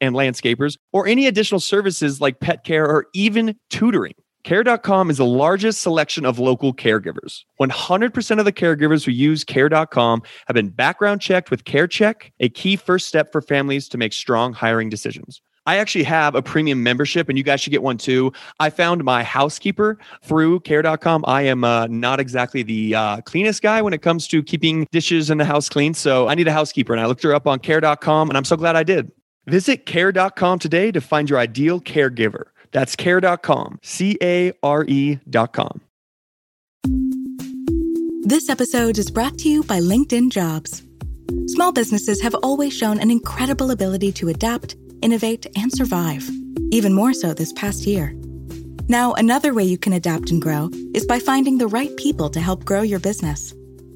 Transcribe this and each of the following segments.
and landscapers, or any additional services like pet care or even tutoring. Care.com is the largest selection of local caregivers. 100% of the caregivers who use Care.com have been background checked with CareCheck, a key first step for families to make strong hiring decisions. I actually have a premium membership and you guys should get one too. I found my housekeeper through care.com. I am uh, not exactly the uh, cleanest guy when it comes to keeping dishes in the house clean. So I need a housekeeper and I looked her up on care.com and I'm so glad I did. Visit care.com today to find your ideal caregiver. That's care.com, C A R E.com. This episode is brought to you by LinkedIn Jobs. Small businesses have always shown an incredible ability to adapt innovate, and survive, even more so this past year. Now, another way you can adapt and grow is by finding the right people to help grow your business.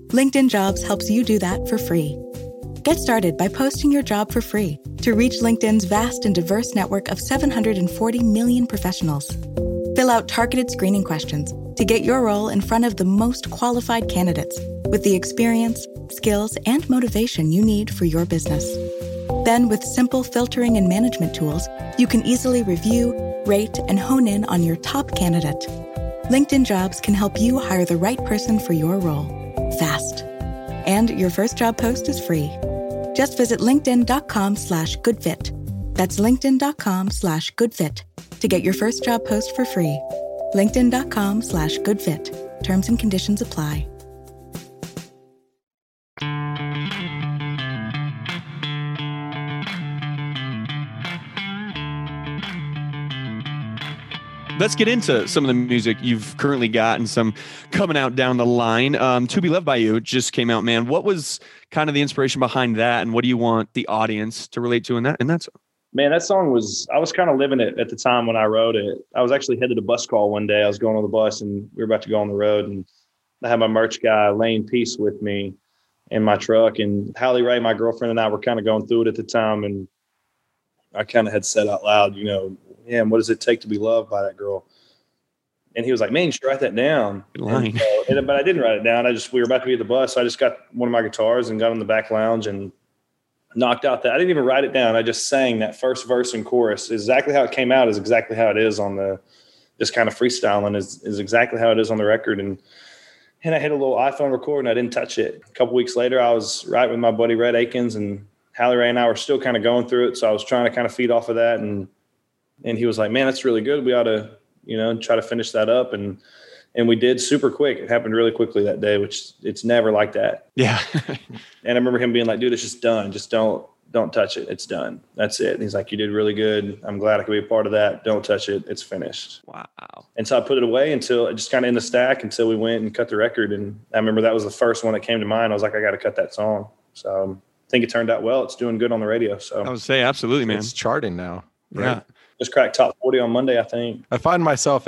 LinkedIn Jobs helps you do that for free. Get started by posting your job for free to reach LinkedIn's vast and diverse network of 740 million professionals. Fill out targeted screening questions to get your role in front of the most qualified candidates with the experience, skills, and motivation you need for your business. Then, with simple filtering and management tools, you can easily review, rate, and hone in on your top candidate. LinkedIn Jobs can help you hire the right person for your role fast. And your first job post is free. Just visit linkedin.com slash goodfit. That's linkedin.com slash goodfit to get your first job post for free. linkedin.com slash goodfit. Terms and conditions apply. Let's get into some of the music you've currently got and some coming out down the line. Um, to be loved by you just came out, man. What was kind of the inspiration behind that, and what do you want the audience to relate to in that? In that song? Man, that song was I was kind of living it at the time when I wrote it. I was actually headed to bus call one day. I was going on the bus and we were about to go on the road, and I had my merch guy Lane Peace with me in my truck, and Hallie Ray, my girlfriend, and I were kind of going through it at the time, and I kind of had said out loud, you know, and what does it take to be loved by that girl? And he was like, man, you should write that down. And, uh, and, but I didn't write it down. I just, we were about to be at the bus. So I just got one of my guitars and got on the back lounge and knocked out that. I didn't even write it down. I just sang that first verse and chorus. Exactly how it came out is exactly how it is on the, just kind of freestyling is, is exactly how it is on the record. And, and I hit a little iPhone record and I didn't touch it. A couple weeks later, I was right with my buddy Rhett Akins and Hallie Ray and I were still kind of going through it. So I was trying to kind of feed off of that and and he was like, "Man, that's really good. We ought to, you know, try to finish that up." And and we did super quick. It happened really quickly that day, which it's never like that. Yeah. and I remember him being like, "Dude, it's just done. Just don't don't touch it. It's done. That's it." And he's like, "You did really good. I'm glad I could be a part of that. Don't touch it. It's finished." Wow. And so I put it away until it just kind of in the stack until we went and cut the record. And I remember that was the first one that came to mind. I was like, "I got to cut that song." So um, think it turned out well. It's doing good on the radio. So I would say absolutely, man. It's charting now. Right? Yeah just cracked top 40 on Monday, I think. I find myself